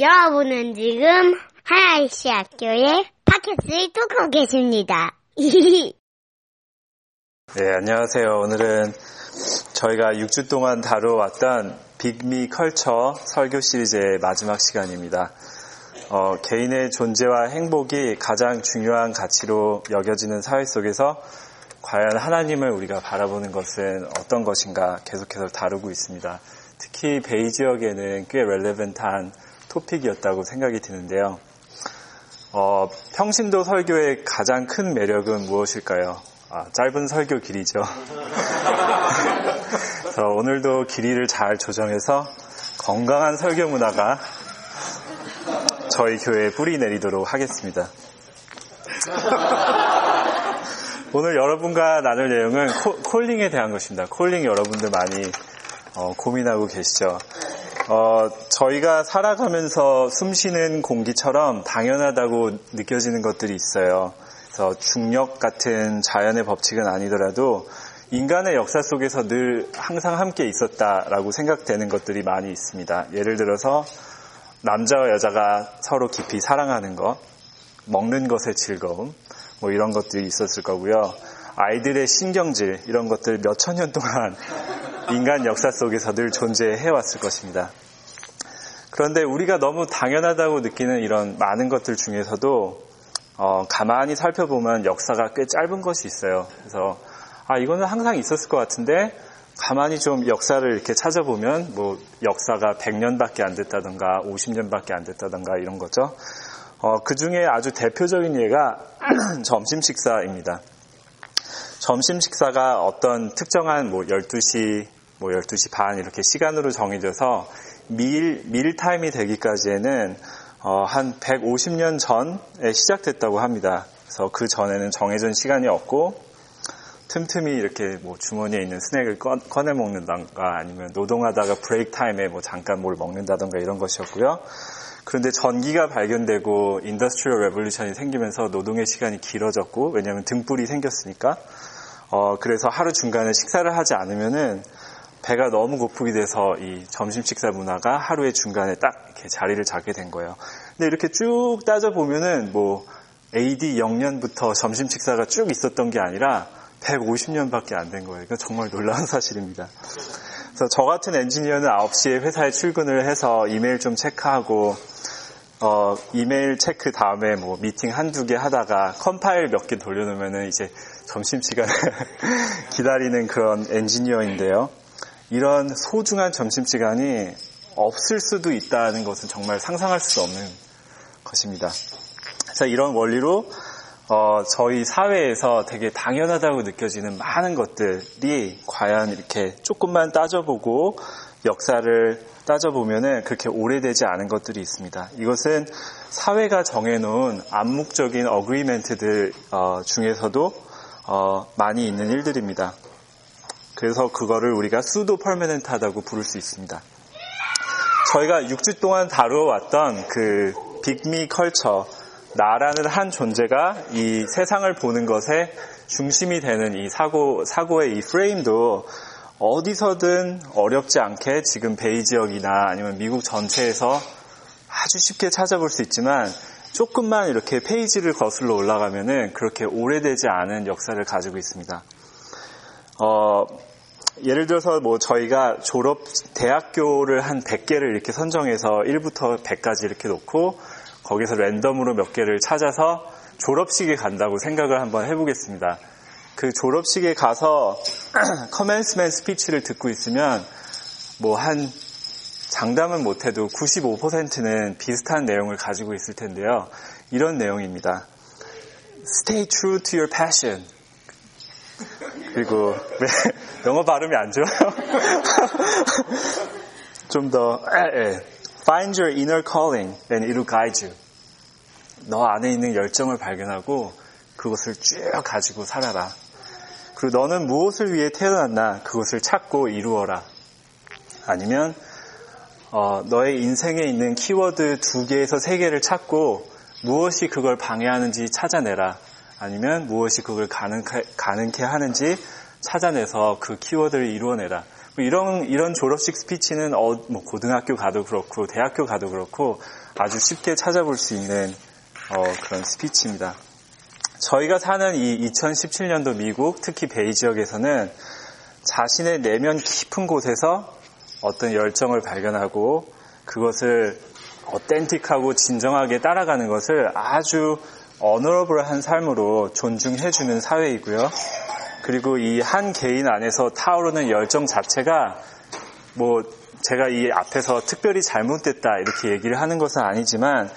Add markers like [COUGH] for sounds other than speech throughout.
여러분은 지금 하나이시 학교의 팟캐스트를 뚫고 계십니다. [LAUGHS] 네, 안녕하세요. 오늘은 저희가 6주 동안 다뤄왔던 빅미 컬처 설교 시리즈의 마지막 시간입니다. 어, 개인의 존재와 행복이 가장 중요한 가치로 여겨지는 사회 속에서 과연 하나님을 우리가 바라보는 것은 어떤 것인가 계속해서 다루고 있습니다. 특히 베이 지역에는 꽤 렐레벤트한 토픽이었다고 생각이 드는데요. 어, 평신도 설교의 가장 큰 매력은 무엇일까요? 아, 짧은 설교 길이죠. [LAUGHS] 그래서 오늘도 길이를 잘 조정해서 건강한 설교 문화가 저희 교회에 뿌리 내리도록 하겠습니다. [LAUGHS] 오늘 여러분과 나눌 내용은 콜링에 대한 것입니다. 콜링 여러분들 많이 어, 고민하고 계시죠. 어, 저희가 살아가면서 숨 쉬는 공기처럼 당연하다고 느껴지는 것들이 있어요. 그래서 중력 같은 자연의 법칙은 아니더라도 인간의 역사 속에서 늘 항상 함께 있었다라고 생각되는 것들이 많이 있습니다. 예를 들어서 남자와 여자가 서로 깊이 사랑하는 것, 먹는 것의 즐거움, 뭐 이런 것들이 있었을 거고요. 아이들의 신경질, 이런 것들 몇 천 년 동안 인간 역사 속에서 늘 존재해 왔을 것입니다. 그런데 우리가 너무 당연하다고 느끼는 이런 많은 것들 중에서도 어, 가만히 살펴보면 역사가 꽤 짧은 것이 있어요. 그래서 아 이거는 항상 있었을 것 같은데 가만히 좀 역사를 이렇게 찾아보면 뭐 역사가 100년밖에 안 됐다던가 50년밖에 안 됐다던가 이런 거죠. 어, 그 중에 아주 대표적인 예가 [CLEARS THROAT] 점심 식사입니다. 점심 식사가 어떤 특정한 뭐 12시, 뭐 12시 반 이렇게 시간으로 정해져서 밀, 밀 타임이 되기까지에는 어, 한 150년 전에 시작됐다고 합니다. 그래서 그 전에는 정해진 시간이 없고 틈틈이 이렇게 뭐 주머니에 있는 스낵을 꺼, 내 먹는다던가 아니면 노동하다가 브레이크 타임에 뭐 잠깐 뭘 먹는다던가 이런 것이었고요. 그런데 전기가 발견되고 industrial revolution이 생기면서 노동의 시간이 길어졌고 왜냐하면 등불이 생겼으니까 어 그래서 하루 중간에 식사를 하지 않으면은 배가 너무 고프게 돼서 이 점심 식사 문화가 하루의 중간에 딱 이렇게 자리를 잡게 된 거예요. 근데 이렇게 쭉 따져 보면은 뭐 AD 0년부터 점심 식사가 쭉 있었던 게 아니라 150년밖에 안 된 거예요. 이거 정말 놀라운 [LAUGHS] 사실입니다. 그래서 저 같은 엔지니어는 9시에 회사에 출근을 해서 이메일 좀 체크하고 어, 이메일 체크 다음에 뭐 미팅 한두 개 하다가 컴파일 몇 개 돌려놓으면은 이제 점심시간을 [LAUGHS] 기다리는 그런 엔지니어인데요. 이런 소중한 점심시간이 없을 수도 있다는 것은 정말 상상할 수 없는 것입니다. 그래서 이런 원리로 어, 저희 사회에서 되게 당연하다고 느껴지는 많은 것들이 과연 이렇게 조금만 따져보고 역사를 따져보면은 그렇게 오래되지 않은 것들이 있습니다. 이것은 사회가 정해놓은 암묵적인 어그리멘트들 어, 중에서도 어, 많이 있는 일들입니다. 그래서 그거를 우리가 수도 펄메넨트하다고 부를 수 있습니다. 저희가 6주 동안 다루어왔던 그 빅미 컬처 나라는 한 존재가 이 세상을 보는 것에 중심이 되는 이 사고, 사고의 이 프레임도 어디서든 어렵지 않게 지금 베이 지역이나 아니면 미국 전체에서 아주 쉽게 찾아볼 수 있지만 조금만 이렇게 페이지를 거슬러 올라가면은 그렇게 오래되지 않은 역사를 가지고 있습니다. 어, 예를 들어서 뭐 저희가 졸업 대학교를 한 100개를 이렇게 선정해서 1부터 100까지 이렇게 놓고 거기서 랜덤으로 몇 개를 찾아서 졸업식에 간다고 생각을 한번 해보겠습니다. 그 졸업식에 가서 [CLEARS THROAT] 커맨스맨 스피치를 듣고 있으면 뭐 한 장담은 못해도 95%는 비슷한 내용을 가지고 있을 텐데요. 이런 내용입니다. Stay true to your passion. 그리고 [LAUGHS] 영어 발음이 안 좋아요. [LAUGHS] 좀 더 Find your inner calling and it will guide you. 너 안에 있는 열정을 발견하고 그것을 쭉 가지고 살아라. 그리고 너는 무엇을 위해 태어났나 그것을 찾고 이루어라. 아니면 어, 너의 인생에 있는 키워드 두 개에서 세 개를 찾고 무엇이 그걸 방해하는지 찾아내라. 아니면 무엇이 그걸 가능케, 가능케 하는지 찾아내서 그 키워드를 이루어내라. 뭐 이런 이런 졸업식 스피치는 어, 뭐 고등학교 가도 그렇고 대학교 가도 그렇고 아주 쉽게 찾아볼 수 있는 어, 그런 스피치입니다. 저희가 사는 이 2017년도 미국, 특히 베이 지역에서는 자신의 내면 깊은 곳에서 어떤 열정을 발견하고 그것을 어텐틱하고 진정하게 따라가는 것을 아주 어너러블한 삶으로 존중해주는 사회이고요. 그리고 이 한 개인 안에서 타오르는 열정 자체가 뭐 제가 이 앞에서 특별히 잘못됐다 이렇게 얘기를 하는 것은 아니지만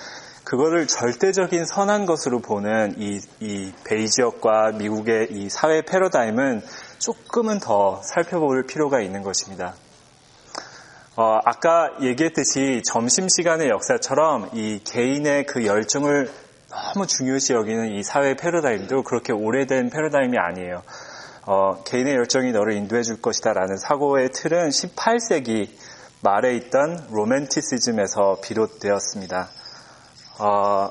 그거를 절대적인 선한 것으로 보는 이, 이 베이 지역과 미국의 이 사회 패러다임은 조금은 더 살펴볼 필요가 있는 것입니다. 어, 아까 얘기했듯이 점심시간의 역사처럼 이 개인의 그 열정을 너무 중요시 여기는 이 사회 패러다임도 그렇게 오래된 패러다임이 아니에요. 어, 개인의 열정이 너를 인도해 줄 것이다 라는 사고의 틀은 18세기 말에 있던 로맨티시즘에서 비롯되었습니다. 어,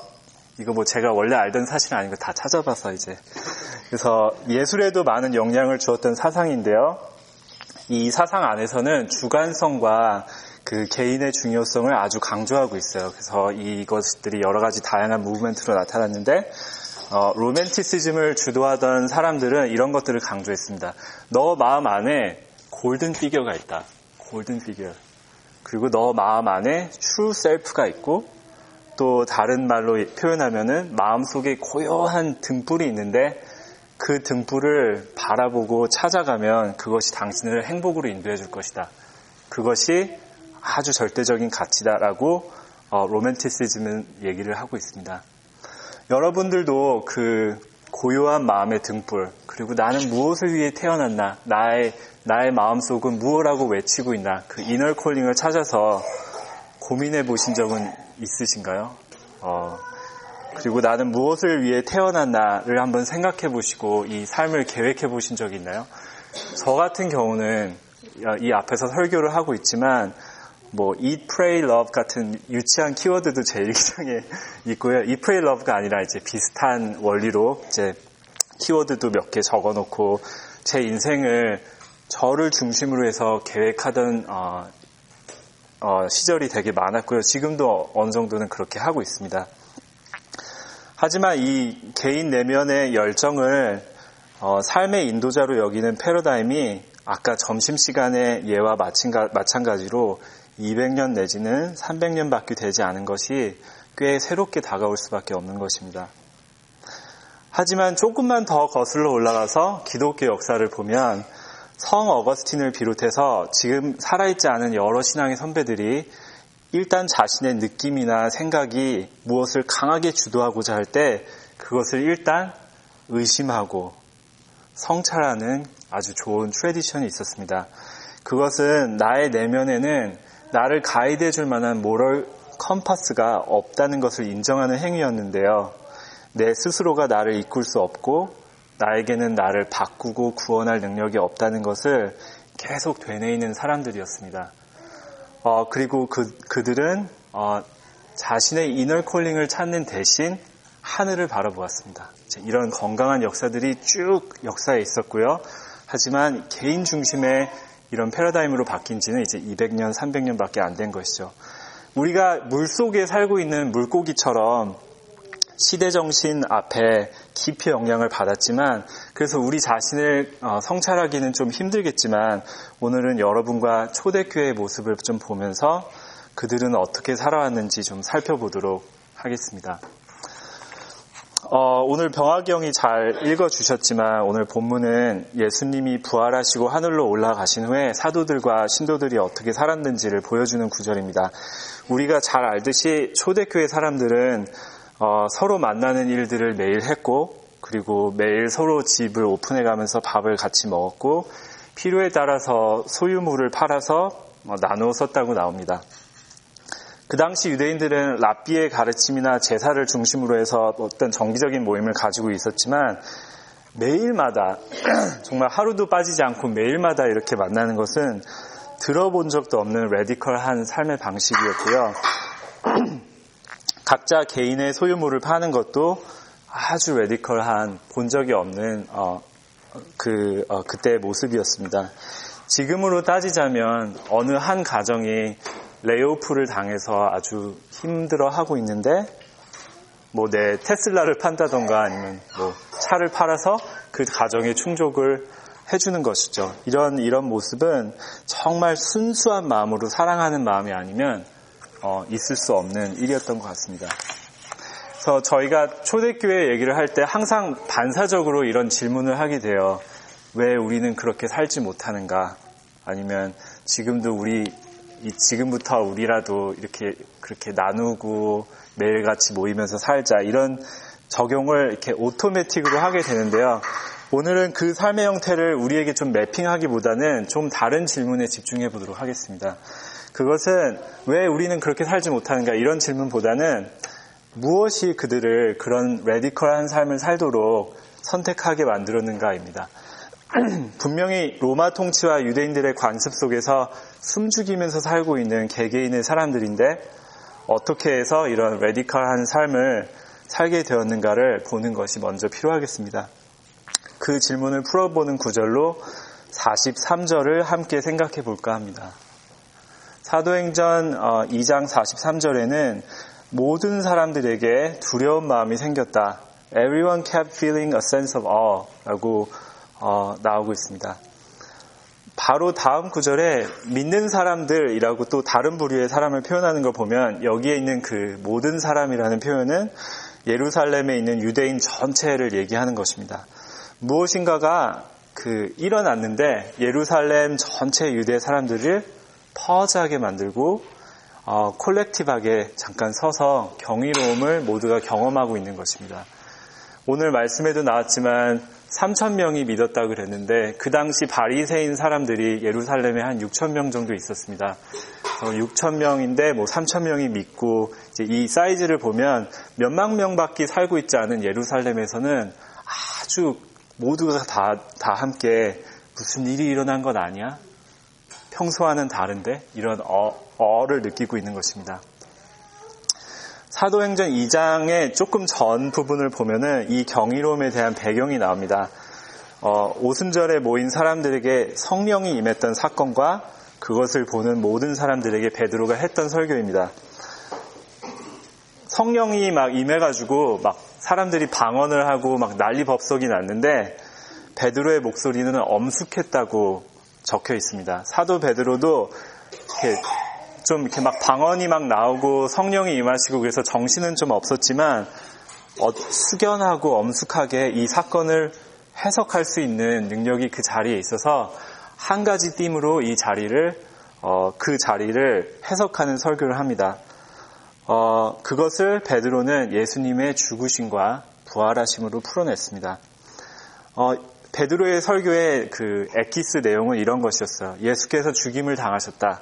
이거 뭐 제가 원래 알던 사실은 아닌 거다 찾아봐서 이제. 그래서 예술에도 많은 영향을 주었던 사상인데요. 이 사상 안에서는 주관성과 그 개인의 중요성을 아주 강조하고 있어요. 그래서 이것들이 여러 가지 다양한 무브멘트로 나타났는데 어, 로맨티시즘을 주도하던 사람들은 이런 것들을 강조했습니다. 너 마음 안에 골든 피겨가 있다. 골든 피겨. 그리고 너 마음 안에 true self가 있고 또 다른 말로 표현하면은 마음 속에 고요한 등불이 있는데 그 등불을 바라보고 찾아가면 그것이 당신을 행복으로 인도해 줄 것이다. 그것이 아주 절대적인 가치다라고 어, 로맨티시즘은 얘기를 하고 있습니다. 여러분들도 그 고요한 마음의 등불, 그리고 나는 무엇을 위해 태어났나, 나의, 나의 마음속은 무엇라고 외치고 있나, 그 이널 콜링을 찾아서 고민해 보신 적은 있으신가요? 어, 그리고 나는 무엇을 위해 태어났나를 한번 생각해 보시고 이 삶을 계획해 보신 적이 있나요? 저 같은 경우는 이 앞에서 설교를 하고 있지만 뭐 eat, pray, love 같은 유치한 키워드도 제 일기장에 [LAUGHS] 있고요. eat, pray, love가 아니라 이제 비슷한 원리로 이제 키워드도 몇 개 적어놓고 제 인생을 저를 중심으로 해서 계획하던 어, 어, 시절이 되게 많았고요. 지금도 어느 정도는 그렇게 하고 있습니다. 하지만 이 개인 내면의 열정을 어, 삶의 인도자로 여기는 패러다임이 아까 점심시간의 예와 마찬가지로 200년 내지는 300년밖에 되지 않은 것이 꽤 새롭게 다가올 수밖에 없는 것입니다. 하지만 조금만 더 거슬러 올라가서 기독교 역사를 보면 성 어거스틴을 비롯해서 지금 살아있지 않은 여러 신앙의 선배들이 일단 자신의 느낌이나 생각이 무엇을 강하게 주도하고자 할 때 그것을 일단 의심하고 성찰하는 아주 좋은 tradition이 있었습니다. 그것은 나의 내면에는 나를 가이드해 줄 만한 moral compass가 없다는 것을 인정하는 행위였는데요. 내 스스로가 나를 이끌 수 없고 나에게는 나를 바꾸고 구원할 능력이 없다는 것을 계속 되뇌이는 사람들이었습니다. 어, 그리고 그, 그들은 어, 자신의 이널 콜링을 찾는 대신 하늘을 바라보았습니다. 이런 건강한 역사들이 쭉 역사에 있었고요. 하지만 개인 중심의 이런 패러다임으로 바뀐 지는 이제 200년, 300년밖에 안 된 것이죠. 우리가 물 속에 살고 있는 물고기처럼 시대 정신 앞에 깊이 영향을 받았지만 그래서 우리 자신을 어, 성찰하기는 좀 힘들겠지만 오늘은 여러분과 초대교회의 모습을 좀 보면서 그들은 어떻게 살아왔는지 좀 살펴보도록 하겠습니다. 어, 오늘 병화경이 잘 읽어주셨지만 오늘 본문은 예수님이 부활하시고 하늘로 올라가신 후에 사도들과 신도들이 어떻게 살았는지를 보여주는 구절입니다. 우리가 잘 알듯이 초대교회 사람들은 어, 서로 만나는 일들을 매일 했고 그리고 매일 서로 집을 오픈해 가면서 밥을 같이 먹었고 필요에 따라서 소유물을 팔아서 어, 나누어 썼다고 나옵니다. 그 당시 유대인들은 랍비의 가르침이나 제사를 중심으로 해서 어떤 정기적인 모임을 가지고 있었지만 매일마다 [CLEARS THROAT] 정말 하루도 빠지지 않고 매일마다 이렇게 만나는 것은 들어본 적도 없는 radical한 삶의 방식이었고요. [CLEARS THROAT] 각자 개인의 소유물을 파는 것도 아주 radical한 본 적이 없는 어, 그 어, 그때의 모습이었습니다. 지금으로 따지자면 어느 한 가정이 레이오프를 당해서 아주 힘들어 하고 있는데 뭐 내 테슬라를 판다던가 아니면 뭐 차를 팔아서 그 가정의 충족을 해주는 것이죠. 이런 이런 모습은 정말 순수한 마음으로 사랑하는 마음이 아니면 어, 있을 수 없는 일이었던 것 같습니다. 그래서 저희가 초대교회 얘기를 할 때 항상 반사적으로 이런 질문을 하게 돼요. 왜 우리는 그렇게 살지 못하는가? 아니면 지금도 우리 지금부터 우리라도 이렇게 그렇게 나누고 매일 같이 모이면서 살자 이런 적용을 이렇게 오토매틱으로 하게 되는데요. 오늘은 그 삶의 형태를 우리에게 좀 매핑하기보다는 좀 다른 질문에 집중해 보도록 하겠습니다. 그것은 왜 우리는 그렇게 살지 못하는가 이런 질문보다는 무엇이 그들을 그런 레디컬한 삶을 살도록 선택하게 만들었는가입니다. [CLEARS THROAT] 분명히 로마 통치와 유대인들의 관습 속에서 숨죽이면서 살고 있는 개개인의 사람들인데 어떻게 해서 이런 레디컬한 삶을 살게 되었는가를 보는 것이 먼저 필요하겠습니다. 그 질문을 풀어보는 구절로 43절을 함께 생각해 볼까 합니다. 사도행전 2장 어, 43절에는 모든 사람들에게 두려운 마음이 생겼다. Everyone kept feeling a sense of awe 라고 어, 나오고 있습니다. 바로 다음 구절에 믿는 사람들이라고 또 다른 부류의 사람을 표현하는 걸 보면 여기에 있는 그 모든 사람이라는 표현은 예루살렘에 있는 유대인 전체를 얘기하는 것입니다. 무엇인가가 그 일어났는데 예루살렘 전체 유대 사람들을 퍼즈하게 만들고 어, 콜렉티브하게 잠깐 서서 경이로움을 모두가 경험하고 있는 것입니다. 오늘 말씀에도 나왔지만 3천 명이 믿었다 그랬는데 그 당시 바리새인 사람들이 예루살렘에 한 6천 명 정도 있었습니다. 6천 명인데 뭐 3천 명이 믿고 이 사이즈를 보면 몇만 명밖에 살고 있지 않은 예루살렘에서는 아주 모두가 다, 다 함께 무슨 일이 일어난 건 아니야? 평소와는 다른데? 이런 어, 어를 느끼고 있는 것입니다. 사도행전 2장의 조금 전 부분을 보면은 이 경이로움에 대한 배경이 나옵니다. 어, 오순절에 모인 사람들에게 성령이 임했던 사건과 그것을 보는 모든 사람들에게 베드로가 했던 설교입니다. 성령이 막 임해가지고 막 사람들이 방언을 하고 막 난리 법석이 났는데 베드로의 목소리는 엄숙했다고 적혀 있습니다. 사도 베드로도 이렇게 좀 이렇게 막 방언이 막 나오고 성령이 임하시고 그래서 정신은 좀 없었지만 어, 숙연하고 엄숙하게 이 사건을 해석할 수 있는 능력이 그 자리에 있어서 한 가지 띠으로 이 자리를 어, 그 자리를 해석하는 설교를 합니다. 어, 그것을 베드로는 예수님의 죽으심과 부활하심으로 풀어냈습니다. 어, 베드로의 설교의 그 에키스 내용은 이런 것이었어요. 예수께서 죽임을 당하셨다.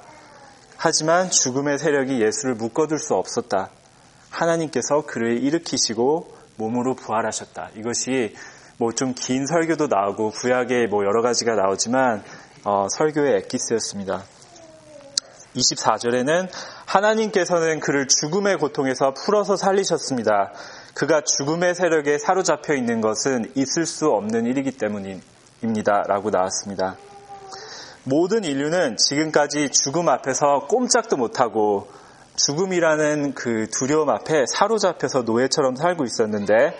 하지만 죽음의 세력이 예수를 묶어둘 수 없었다. 하나님께서 그를 일으키시고 몸으로 부활하셨다. 이것이 뭐 좀 긴 설교도 나오고 구약에 뭐 여러 가지가 나오지만 어, 설교의 에키스였습니다. 24절에는 하나님께서는 그를 죽음의 고통에서 풀어서 살리셨습니다. 그가 죽음의 세력에 사로잡혀 있는 것은 있을 수 없는 일이기 때문입니다. 라고 나왔습니다. 모든 인류는 지금까지 죽음 앞에서 꼼짝도 못하고 죽음이라는 그 두려움 앞에 사로잡혀서 노예처럼 살고 있었는데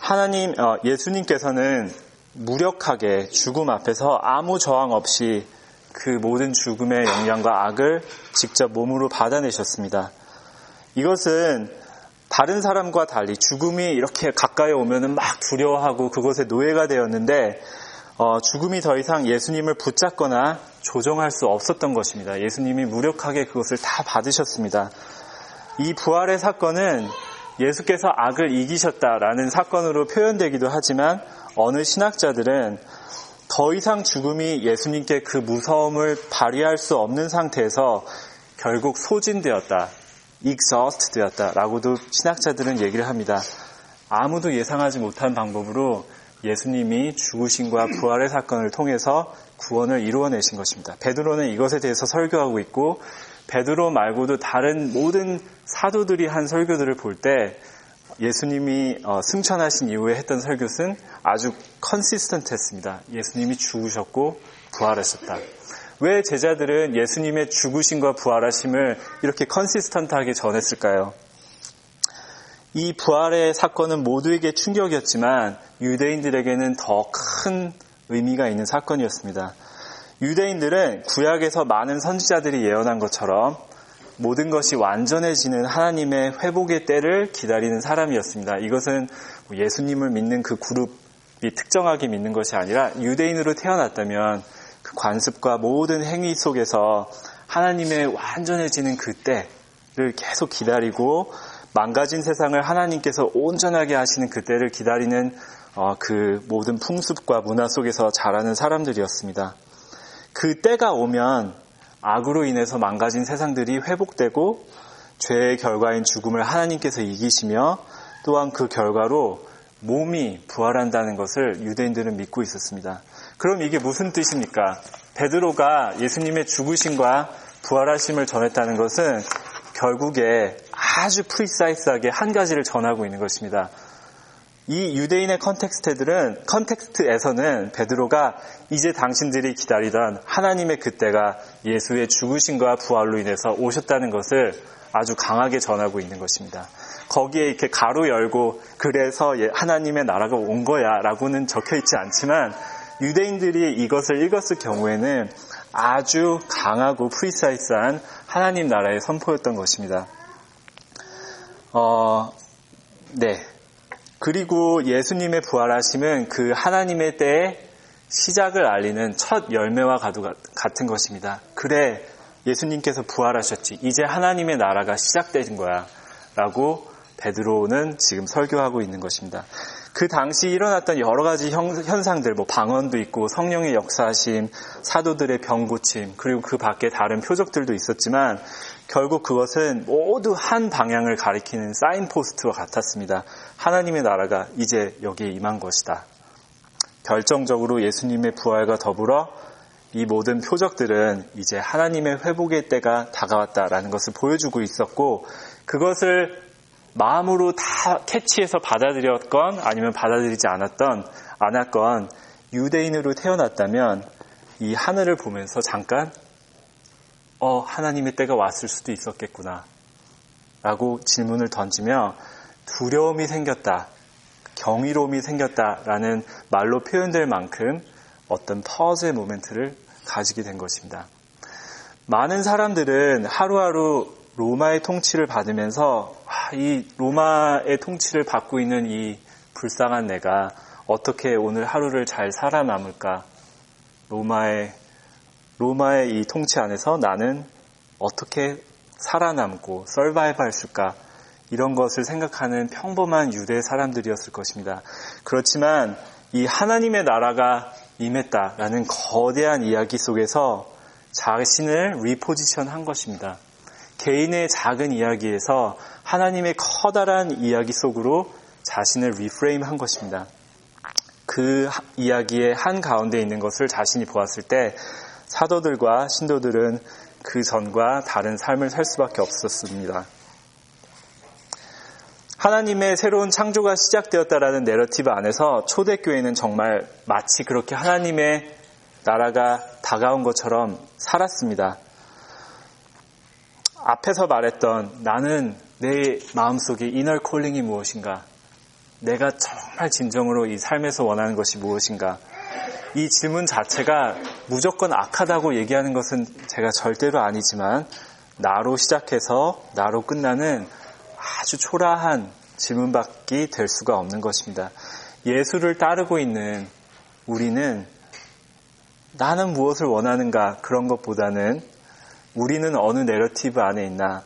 하나님, 어, 예수님께서는 무력하게 죽음 앞에서 아무 저항 없이 그 모든 죽음의 영향과 악을 직접 몸으로 받아내셨습니다. 이것은 다른 사람과 달리 죽음이 이렇게 가까이 오면은 막 두려워하고 그곳에 노예가 되었는데 어, 죽음이 더 이상 예수님을 붙잡거나 조정할 수 없었던 것입니다. 예수님이 무력하게 그것을 다 받으셨습니다. 이 부활의 사건은 예수께서 악을 이기셨다라는 사건으로 표현되기도 하지만 어느 신학자들은 더 이상 죽음이 예수님께 그 무서움을 발휘할 수 없는 상태에서 결국 소진되었다. exhaust 되었다라고도 신학자들은 얘기를 합니다. 아무도 예상하지 못한 방법으로 예수님이 죽으신과 부활의 사건을 통해서 구원을 이루어내신 것입니다. 베드로는 이것에 대해서 설교하고 있고 베드로 말고도 다른 모든 사도들이 한 설교들을 볼 때 예수님이 어, 승천하신 이후에 했던 설교는 아주 컨시스턴트했습니다. 예수님이 죽으셨고 부활하셨다. 왜 제자들은 예수님의 죽으심과 부활하심을 이렇게 컨시스턴트하게 전했을까요? 이 부활의 사건은 모두에게 충격이었지만 유대인들에게는 더 큰 의미가 있는 사건이었습니다. 유대인들은 구약에서 많은 선지자들이 예언한 것처럼 모든 것이 완전해지는 하나님의 회복의 때를 기다리는 사람이었습니다. 이것은 예수님을 믿는 그 그룹이 특정하게 믿는 것이 아니라 유대인으로 태어났다면 그 관습과 모든 행위 속에서 하나님의 완전해지는 그 때를 계속 기다리고 망가진 세상을 하나님께서 온전하게 하시는 그때를 기다리는 어, 그 모든 풍습과 문화 속에서 자라는 사람들이었습니다. 그 때가 오면 악으로 인해서 망가진 세상들이 회복되고 죄의 결과인 죽음을 하나님께서 이기시며 또한 그 결과로 몸이 부활한다는 것을 유대인들은 믿고 있었습니다. 그럼 이게 무슨 뜻입니까? 베드로가 예수님의 죽으심과 부활하심을 전했다는 것은 결국에 아주 precise하게 한 가지를 전하고 있는 것입니다. 이 유대인의 context들은 context에서는 베드로가 이제 당신들이 기다리던 하나님의 그때가 예수의 죽으심과 부활로 인해서 오셨다는 것을 아주 강하게 전하고 있는 것입니다. 거기에 이렇게 가로 열고 그래서 예, 하나님의 나라가 온 거야라고는 적혀 있지 않지만 유대인들이 이것을 읽었을 경우에는 아주 강하고 프리사이스한 하나님 나라의 선포였던 것입니다. 어, 네. 그리고 예수님의 부활하심은 그 하나님의 때의 시작을 알리는 첫 열매와 같은 것입니다. 그래, 예수님께서 부활하셨지. 이제 하나님의 나라가 시작된 거야. 라고 베드로는 지금 설교하고 있는 것입니다. 그 당시 일어났던 여러 가지 현상들, 뭐 방언도 있고 성령의 역사심, 사도들의 병 고침, 그리고 그 밖에 다른 표적들도 있었지만 결국 그것은 모두 한 방향을 가리키는 사인포스트와 같았습니다. 하나님의 나라가 이제 여기에 임한 것이다. 결정적으로 예수님의 부활과 더불어 이 모든 표적들은 이제 하나님의 회복의 때가 다가왔다라는 것을 보여주고 있었고 그것을 마음으로 다 캐치해서 받아들였건 아니면 받아들이지 않았던 않았건 유대인으로 태어났다면 이 하늘을 보면서 잠깐 어 하나님의 때가 왔을 수도 있었겠구나 라고 질문을 던지며 두려움이 생겼다 경이로움이 생겼다라는 말로 표현될 만큼 어떤 퍼즈의 모멘트를 가지게 된 것입니다. 많은 사람들은 하루하루 로마의 통치를 받으면서 아, 이 로마의 통치를 받고 있는 이 불쌍한 내가 어떻게 오늘 하루를 잘 살아남을까? 로마의 로마의 이 통치 안에서 나는 어떻게 살아남고 survive 할까? 이런 것을 생각하는 평범한 유대 사람들이었을 것입니다. 그렇지만 이 하나님의 나라가 임했다라는 거대한 이야기 속에서 자신을 reposition 한 것입니다. 개인의 작은 이야기에서 하나님의 커다란 이야기 속으로 자신을 reframe 한 것입니다. 그 이야기의 한 가운데 있는 것을 자신이 보았을 때 사도들과 신도들은 그 전과 다른 삶을 살 수밖에 없었습니다. 하나님의 새로운 창조가 시작되었다라는 내러티브 안에서 초대교회는 정말 마치 그렇게 하나님의 나라가 다가온 것처럼 살았습니다. 앞에서 말했던 나는 내 마음속에 이널 콜링이 무엇인가? 내가 정말 진정으로 이 삶에서 원하는 것이 무엇인가? 이 질문 자체가 무조건 악하다고 얘기하는 것은 제가 절대로 아니지만 나로 시작해서 나로 끝나는 아주 초라한 질문밖에 될 수가 없는 것입니다. 예수를 따르고 있는 우리는 나는 무엇을 원하는가 그런 것보다는 우리는 어느 내러티브 안에 있나,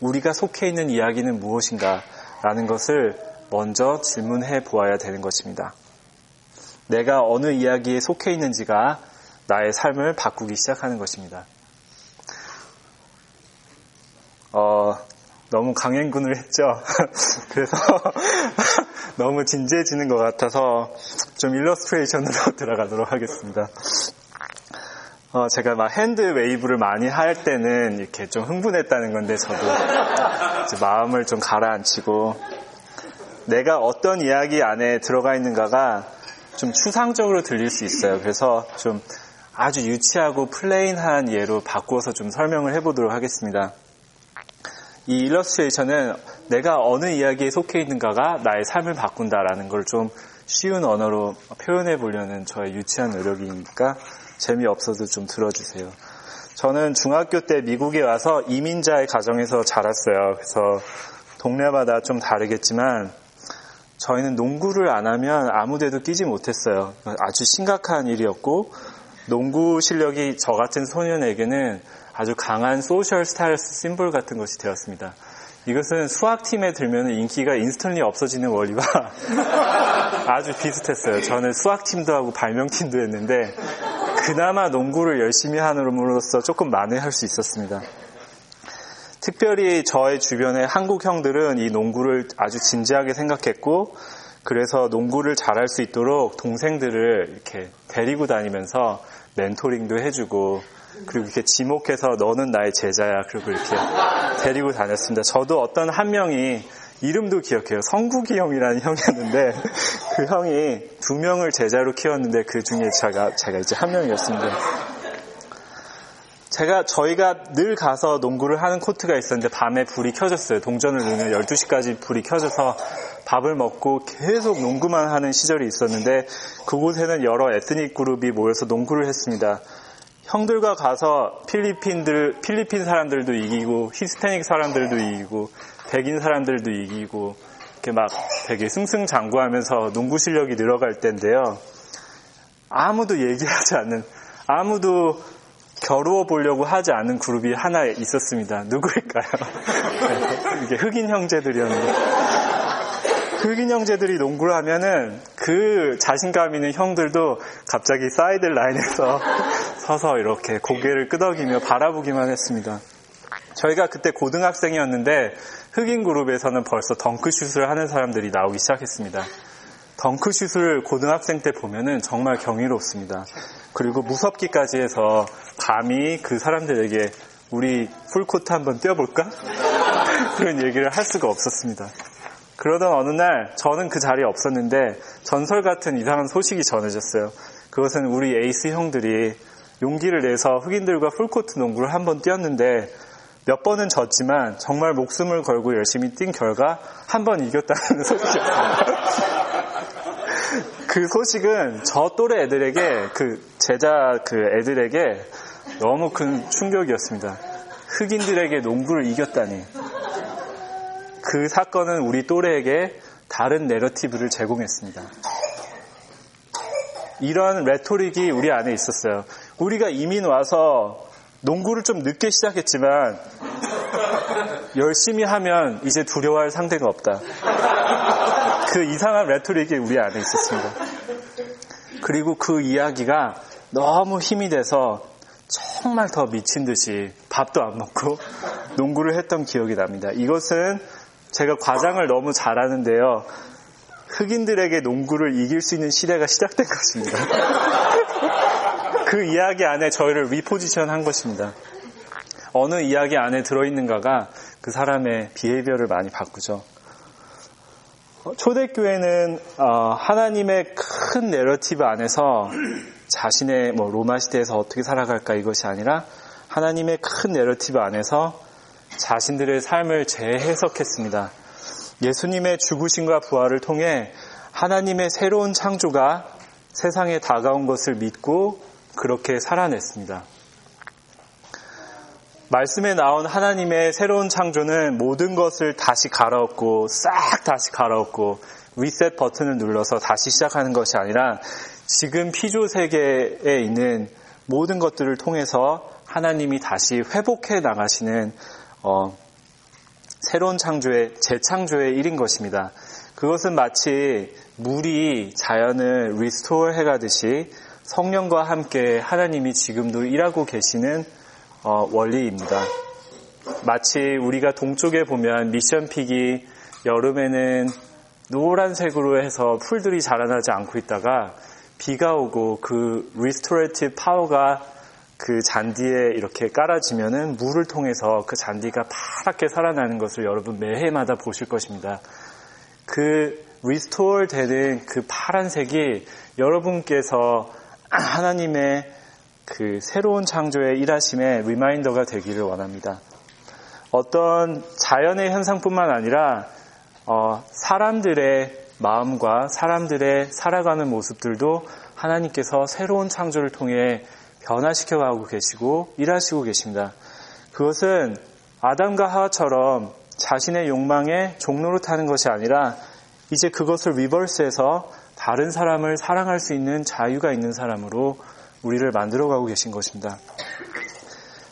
우리가 속해 있는 이야기는 무엇인가 라는 것을 먼저 질문해 보아야 되는 것입니다. 내가 어느 이야기에 속해 있는지가 나의 삶을 바꾸기 시작하는 것입니다. 어, 너무 강행군을 했죠. [LAUGHS] 그래서 [LAUGHS] 너무 진지해지는 것 같아서 좀 illustration으로 [LAUGHS] 들어가도록 하겠습니다. 어, 제가 막 hand wave를 많이 할 때는 이렇게 좀 흥분했다는 건데 저도 마음을 좀 가라앉히고 내가 어떤 이야기 안에 들어가 있는가가 좀 추상적으로 들릴 수 있어요. 그래서 좀 아주 유치하고 plain한 예로 바꾸어서 좀 설명을 해보도록 하겠습니다. 이 illustration은 내가 어느 이야기에 속해 있는가가 나의 삶을 바꾼다라는 걸 좀 쉬운 언어로 표현해 보려는 저의 유치한 노력이니까 재미없어도 좀 들어주세요. 저는 중학교 때 미국에 와서 이민자의 가정에서 자랐어요. 그래서 동네마다 좀 다르겠지만 저희는 농구를 안 하면 아무 데도 끼지 못했어요. 아주 심각한 일이었고 농구 실력이 저 같은 소년에게는 아주 강한 social status symbol 같은 것이 되었습니다. 이것은 수학팀에 들면 인기가 instantly 없어지는 원리와 [LAUGHS] 아주 비슷했어요. 저는 수학팀도 하고 발명팀도 했는데 그나마 농구를 열심히 하는으로써 조금 만회할 수 있었습니다. 특별히 저의 주변의 한국 형들은 이 농구를 아주 진지하게 생각했고 그래서 농구를 잘할 수 있도록 동생들을 이렇게 데리고 다니면서 멘토링도 해주고 그리고 이렇게 지목해서 너는 나의 제자야 그리고 이렇게 데리고 다녔습니다. 저도 어떤 한 명이 이름도 기억해요. 성국이 형이라는 형이었는데 [LAUGHS] 그 형이 두 명을 제자로 키웠는데 그 중에 제가 제가 이제 한 명이었습니다. 제가 저희가 늘 가서 농구를 하는 코트가 있었는데 밤에 불이 켜졌어요. 동전을 넣으면 12시까지 불이 켜져서 밥을 먹고 계속 농구만 하는 시절이 있었는데 그곳에는 여러 ethnic group이 모여서 농구를 했습니다. 형들과 가서 필리핀들, 필리핀 사람들도 이기고, 히스패닉 사람들도 이기고, 백인 사람들도 이기고, 이렇게 막 되게 승승장구하면서 농구 실력이 늘어갈 때인데요. 아무도 얘기하지 않는, 아무도 겨루어 보려고 하지 않는 그룹이 하나 있었습니다. 누구일까요? [LAUGHS] 이게 흑인 형제들이었는데. 흑인 형제들이 농구를 하면은 그 자신감 있는 형들도 갑자기 사이드 라인에서 [LAUGHS] 서서 이렇게 고개를 끄덕이며 바라보기만 했습니다. 저희가 그때 고등학생이었는데 흑인 그룹에서는 벌써 덩크슛을 하는 사람들이 나오기 시작했습니다. 덩크슛을 고등학생 때 보면은 정말 경이롭습니다. 그리고 무섭기까지 해서 감히 그 사람들에게 우리 풀코트 한번 뛰어볼까? [LAUGHS] 그런 얘기를 할 수가 없었습니다. 그러던 어느 날 저는 그 자리에 없었는데 전설 같은 이상한 소식이 전해졌어요. 그것은 우리 에이스 형들이 용기를 내서 흑인들과 풀코트 농구를 한번 뛰었는데 몇 번은 졌지만 정말 목숨을 걸고 열심히 뛴 결과 한 번 이겼다는 [LAUGHS] 소식이었어요. 그 소식은 저 또래 애들에게 그 제자 그 애들에게 너무 큰 충격이었습니다. 흑인들에게 농구를 이겼다니. 그 사건은 우리 또래에게 다른 내러티브를 제공했습니다. 이런 레토릭이 우리 안에 있었어요. 우리가 이민 와서 농구를 좀 늦게 시작했지만 열심히 하면 이제 두려워할 상대가 없다. 그 이상한 레토릭이 우리 안에 있었습니다. 그리고 그 이야기가 너무 힘이 돼서 정말 더 미친 듯이 밥도 안 먹고 농구를 했던 기억이 납니다. 이것은 제가 과장을 너무 잘하는데요. 흑인들에게 농구를 이길 수 있는 시대가 시작된 것입니다. 그 이야기 안에 저희를 reposition 한 것입니다. 어느 이야기 안에 들어있는가가 그 사람의 behavior를 많이 바꾸죠. 초대교회는 어, 하나님의 큰 내러티브 안에서 자신의 뭐 로마 시대에서 어떻게 살아갈까 이것이 아니라 하나님의 큰 내러티브 안에서 자신들의 삶을 재해석했습니다. 예수님의 죽으심과 부활을 통해 하나님의 새로운 창조가 세상에 다가온 것을 믿고 그렇게 살아냈습니다. 말씀에 나온 하나님의 새로운 창조는 모든 것을 다시 갈아엎고 싹 다시 갈아엎고 리셋 버튼을 눌러서 다시 시작하는 것이 아니라 지금 피조 세계에 있는 모든 것들을 통해서 하나님이 다시 회복해 나가시는 어, 새로운 창조의 재창조의 일인 것입니다. 그것은 마치 물이 자연을 restore 해 가듯이 성령과 함께 하나님이 지금도 일하고 계시는 어, 원리입니다. 마치 우리가 동쪽에 보면 Mission Peak이 여름에는 노란색으로 해서 풀들이 자라나지 않고 있다가 비가 오고 그 restorative power가 그 잔디에 이렇게 깔아지면은 물을 통해서 그 잔디가 파랗게 살아나는 것을 여러분 매해마다 보실 것입니다. 그 restore 되는 그 파란색이 여러분께서 하나님의 그 새로운 창조의 일하심의 reminder가 되기를 원합니다. 어떤 자연의 현상뿐만 아니라 어, 사람들의 마음과 사람들의 살아가는 모습들도 하나님께서 새로운 창조를 통해 변화시켜 가고 계시고 일하시고 계십니다. 그것은 아담과 하와처럼 자신의 욕망에 종로로 타는 것이 아니라 이제 그것을 리버스해서 다른 사람을 사랑할 수 있는 자유가 있는 사람으로 우리를 만들어가고 계신 것입니다.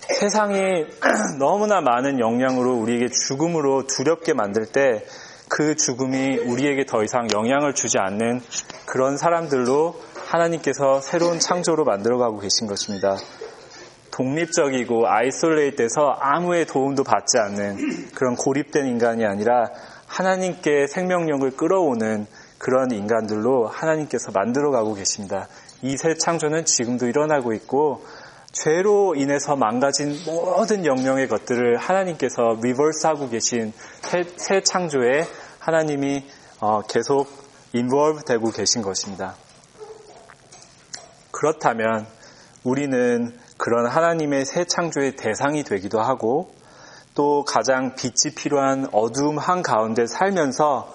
세상이 [CLEARS THROAT] 너무나 많은 영향으로 우리에게 죽음으로 두렵게 만들 때 그 죽음이 우리에게 더 이상 영향을 주지 않는 그런 사람들로 하나님께서 새로운 창조로 만들어가고 계신 것입니다. 독립적이고 isolate해서 아무의 도움도 받지 않는 그런 고립된 인간이 아니라 하나님께 생명력을 끌어오는 그런 인간들로 하나님께서 만들어가고 계십니다. 이 새 창조는 지금도 일어나고 있고 죄로 인해서 망가진 모든 영역의 것들을 하나님께서 reverse하고 계신 새, 새 창조에 하나님이 어, 계속 인볼브 되고 계신 것입니다. 그렇다면 우리는 그런 하나님의 새 창조의 대상이 되기도 하고 또 가장 빛이 필요한 어두움 한가운데 살면서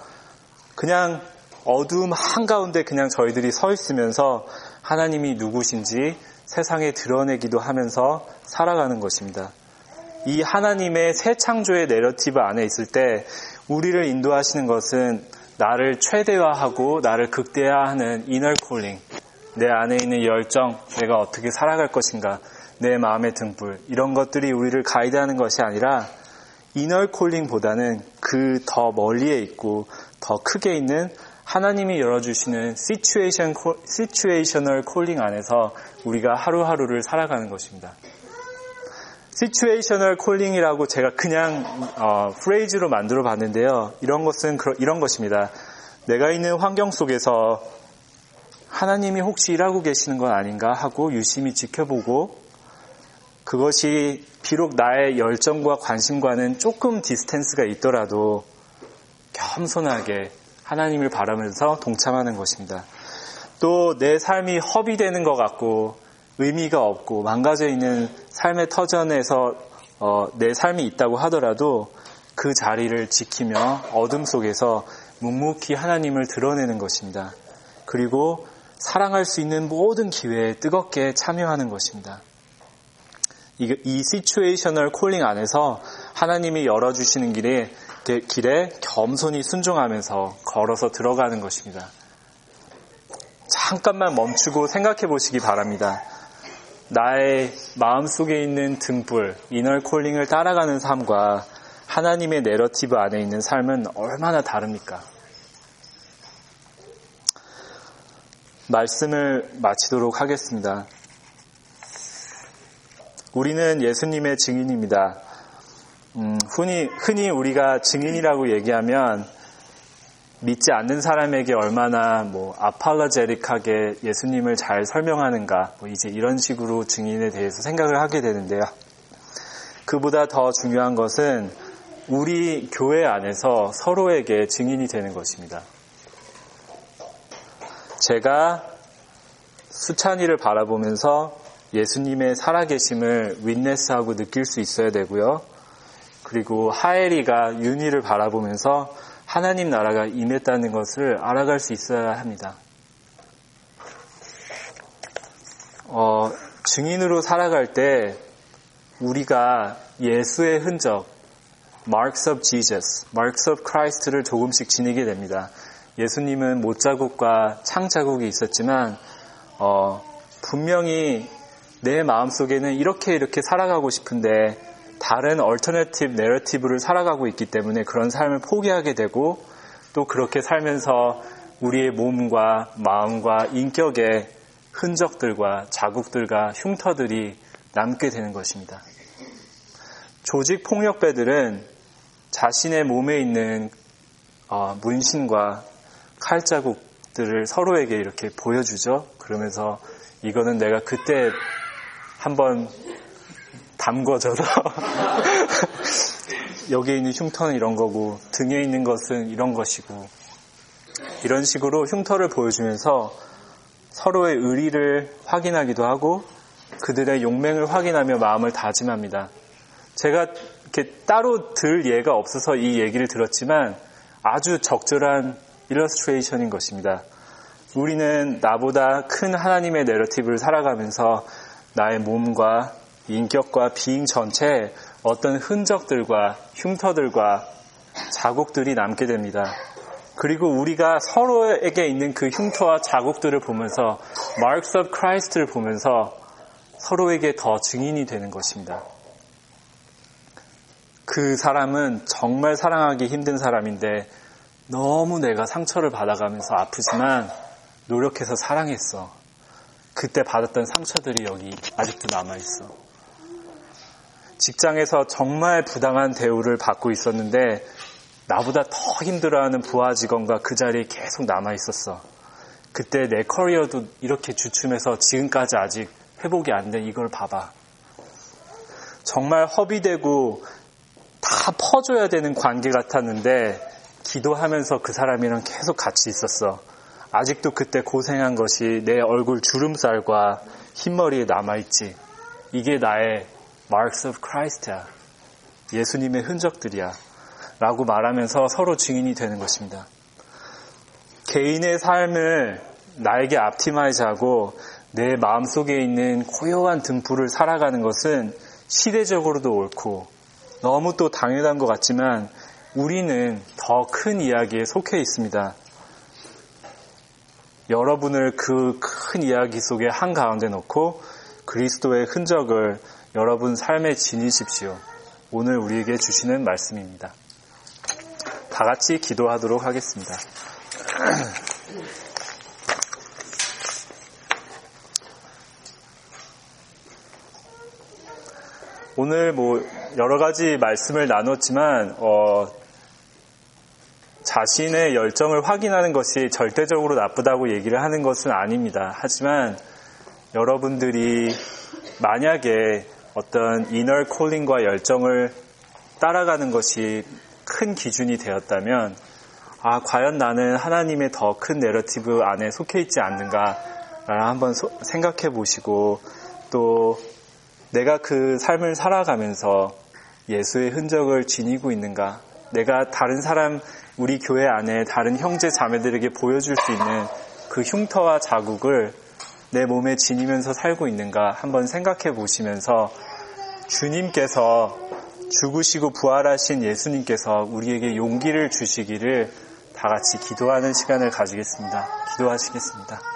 그냥 어두움 한가운데 그냥 저희들이 서 있으면서 하나님이 누구신지 세상에 드러내기도 하면서 살아가는 것입니다. 이 하나님의 새 창조의 내러티브 안에 있을 때 우리를 인도하시는 것은 나를 최대화하고 나를 극대화하는 inner calling, 내 안에 있는 열정, 내가 어떻게 살아갈 것인가, 내 마음의 등불, 이런 것들이 우리를 가이드하는 것이 아니라 inner calling보다는 그 더 멀리에 있고 더 크게 있는 하나님이 열어주시는 situation, situational calling 안에서 우리가 하루하루를 살아가는 것입니다. situational calling이라고 제가 그냥 어, phrase로 만들어 봤는데요. 이런 것은 이런 것입니다. 내가 있는 환경 속에서 하나님이 혹시 일하고 계시는 건 아닌가 하고 유심히 지켜보고 그것이 비록 나의 열정과 관심과는 조금 distance가 있더라도 겸손하게 하나님을 바라면서 동참하는 것입니다. 또 내 삶이 허비되는 것 같고 의미가 없고 망가져 있는 삶의 터전에서 어, 내 삶이 있다고 하더라도 그 자리를 지키며 어둠 속에서 묵묵히 하나님을 드러내는 것입니다. 그리고 사랑할 수 있는 모든 기회에 뜨겁게 참여하는 것입니다. 이, 이 시츄에이셔널 콜링 안에서 하나님이 열어주시는 길에 길에 겸손히 순종하면서 걸어서 들어가는 것입니다. 잠깐만 멈추고 생각해 보시기 바랍니다. 나의 마음속에 있는 등불, 이널 콜링을 따라가는 삶과 하나님의 내러티브 안에 있는 삶은 얼마나 다릅니까? 말씀을 마치도록 하겠습니다. 우리는 예수님의 증인입니다. 음, 흔히, 흔히 우리가 증인이라고 얘기하면 믿지 않는 사람에게 얼마나 뭐 아팔라제릭하게 예수님을 잘 설명하는가 뭐 이제 이런 식으로 증인에 대해서 생각을 하게 되는데요. 그보다 더 중요한 것은 우리 교회 안에서 서로에게 증인이 되는 것입니다. 제가 수찬이를 바라보면서 예수님의 살아계심을 윈네스하고 느낄 수 있어야 되고요. 그리고 하엘이가 윤희를 바라보면서 하나님 나라가 임했다는 것을 알아갈 수 있어야 합니다. 어, 증인으로 살아갈 때 우리가 예수의 흔적, marks of Jesus, marks of Christ를 조금씩 지니게 됩니다. 예수님은 못자국과 창자국이 있었지만 어, 분명히 내 마음속에는 이렇게 이렇게 살아가고 싶은데 다른 alternative narrative를 살아가고 있기 때문에 그런 삶을 포기하게 되고 또 그렇게 살면서 우리의 몸과 마음과 인격의 흔적들과 자국들과 흉터들이 남게 되는 것입니다. 조직 폭력배들은 자신의 몸에 있는 어, 문신과 칼자국들을 서로에게 이렇게 보여주죠. 그러면서 이거는 내가 그때 한번 담궈져서 [LAUGHS] 여기에 있는 흉터는 이런 거고 등에 있는 것은 이런 것이고 이런 식으로 흉터를 보여주면서 서로의 의리를 확인하기도 하고 그들의 용맹을 확인하며 마음을 다짐합니다. 제가 이렇게 따로 들 예가 없어서 이 얘기를 들었지만 아주 적절한 일러스트레이션인 것입니다. 우리는 나보다 큰 하나님의 narrative를 살아가면서 나의 몸과 인격과 being 전체에 어떤 흔적들과 흉터들과 자국들이 남게 됩니다. 그리고 우리가 서로에게 있는 그 흉터와 자국들을 보면서 Marks of Christ를 보면서 서로에게 더 증인이 되는 것입니다. 그 사람은 정말 사랑하기 힘든 사람인데 너무 내가 상처를 받아가면서 아프지만 노력해서 사랑했어. 그때 받았던 상처들이 여기 아직도 남아있어. 직장에서 정말 부당한 대우를 받고 있었는데 나보다 더 힘들어하는 부하 직원과 그 자리에 계속 남아있었어. 그때 내 커리어도 이렇게 주춤해서 지금까지 아직 회복이 안 된 이걸 봐봐. 정말 허비되고 다 퍼줘야 되는 관계 같았는데 기도하면서 그 사람이랑 계속 같이 있었어. 아직도 그때 고생한 것이 내 얼굴 주름살과 흰머리에 남아있지. 이게 나의 Marks of Christ야. 예수님의 흔적들이야. 라고 말하면서 서로 증인이 되는 것입니다. 개인의 삶을 나에게 앞티마이즈하고 내 마음속에 있는 고요한 등불을 살아가는 것은 시대적으로도 옳고 너무 또 당연한 것 같지만 우리는 더 큰 이야기에 속해 있습니다. 여러분을 그 큰 이야기 속에 한 가운데 놓고 그리스도의 흔적을 여러분 삶에 지니십시오. 오늘 우리에게 주시는 말씀입니다. 다 같이 기도하도록 하겠습니다. [CLEARS THROAT] 오늘 뭐 여러 가지 말씀을 나눴지만 어, 자신의 열정을 확인하는 것이 절대적으로 나쁘다고 얘기를 하는 것은 아닙니다. 하지만 여러분들이 만약에 어떤 이너 콜링과 열정을 따라가는 것이 큰 기준이 되었다면 아 과연 나는 하나님의 더 큰 내러티브 안에 속해 있지 않는가라는 한번 생각해 보시고 또 내가 그 삶을 살아가면서 예수의 흔적을 지니고 있는가? 내가 다른 사람, 우리 교회 안에 다른 형제 자매들에게 보여줄 수 있는 그 흉터와 자국을 내 몸에 지니면서 살고 있는가 한번 생각해 보시면서 주님께서 죽으시고 부활하신 예수님께서 우리에게 용기를 주시기를 다 같이 기도하는 시간을 가지겠습니다. 기도하시겠습니다.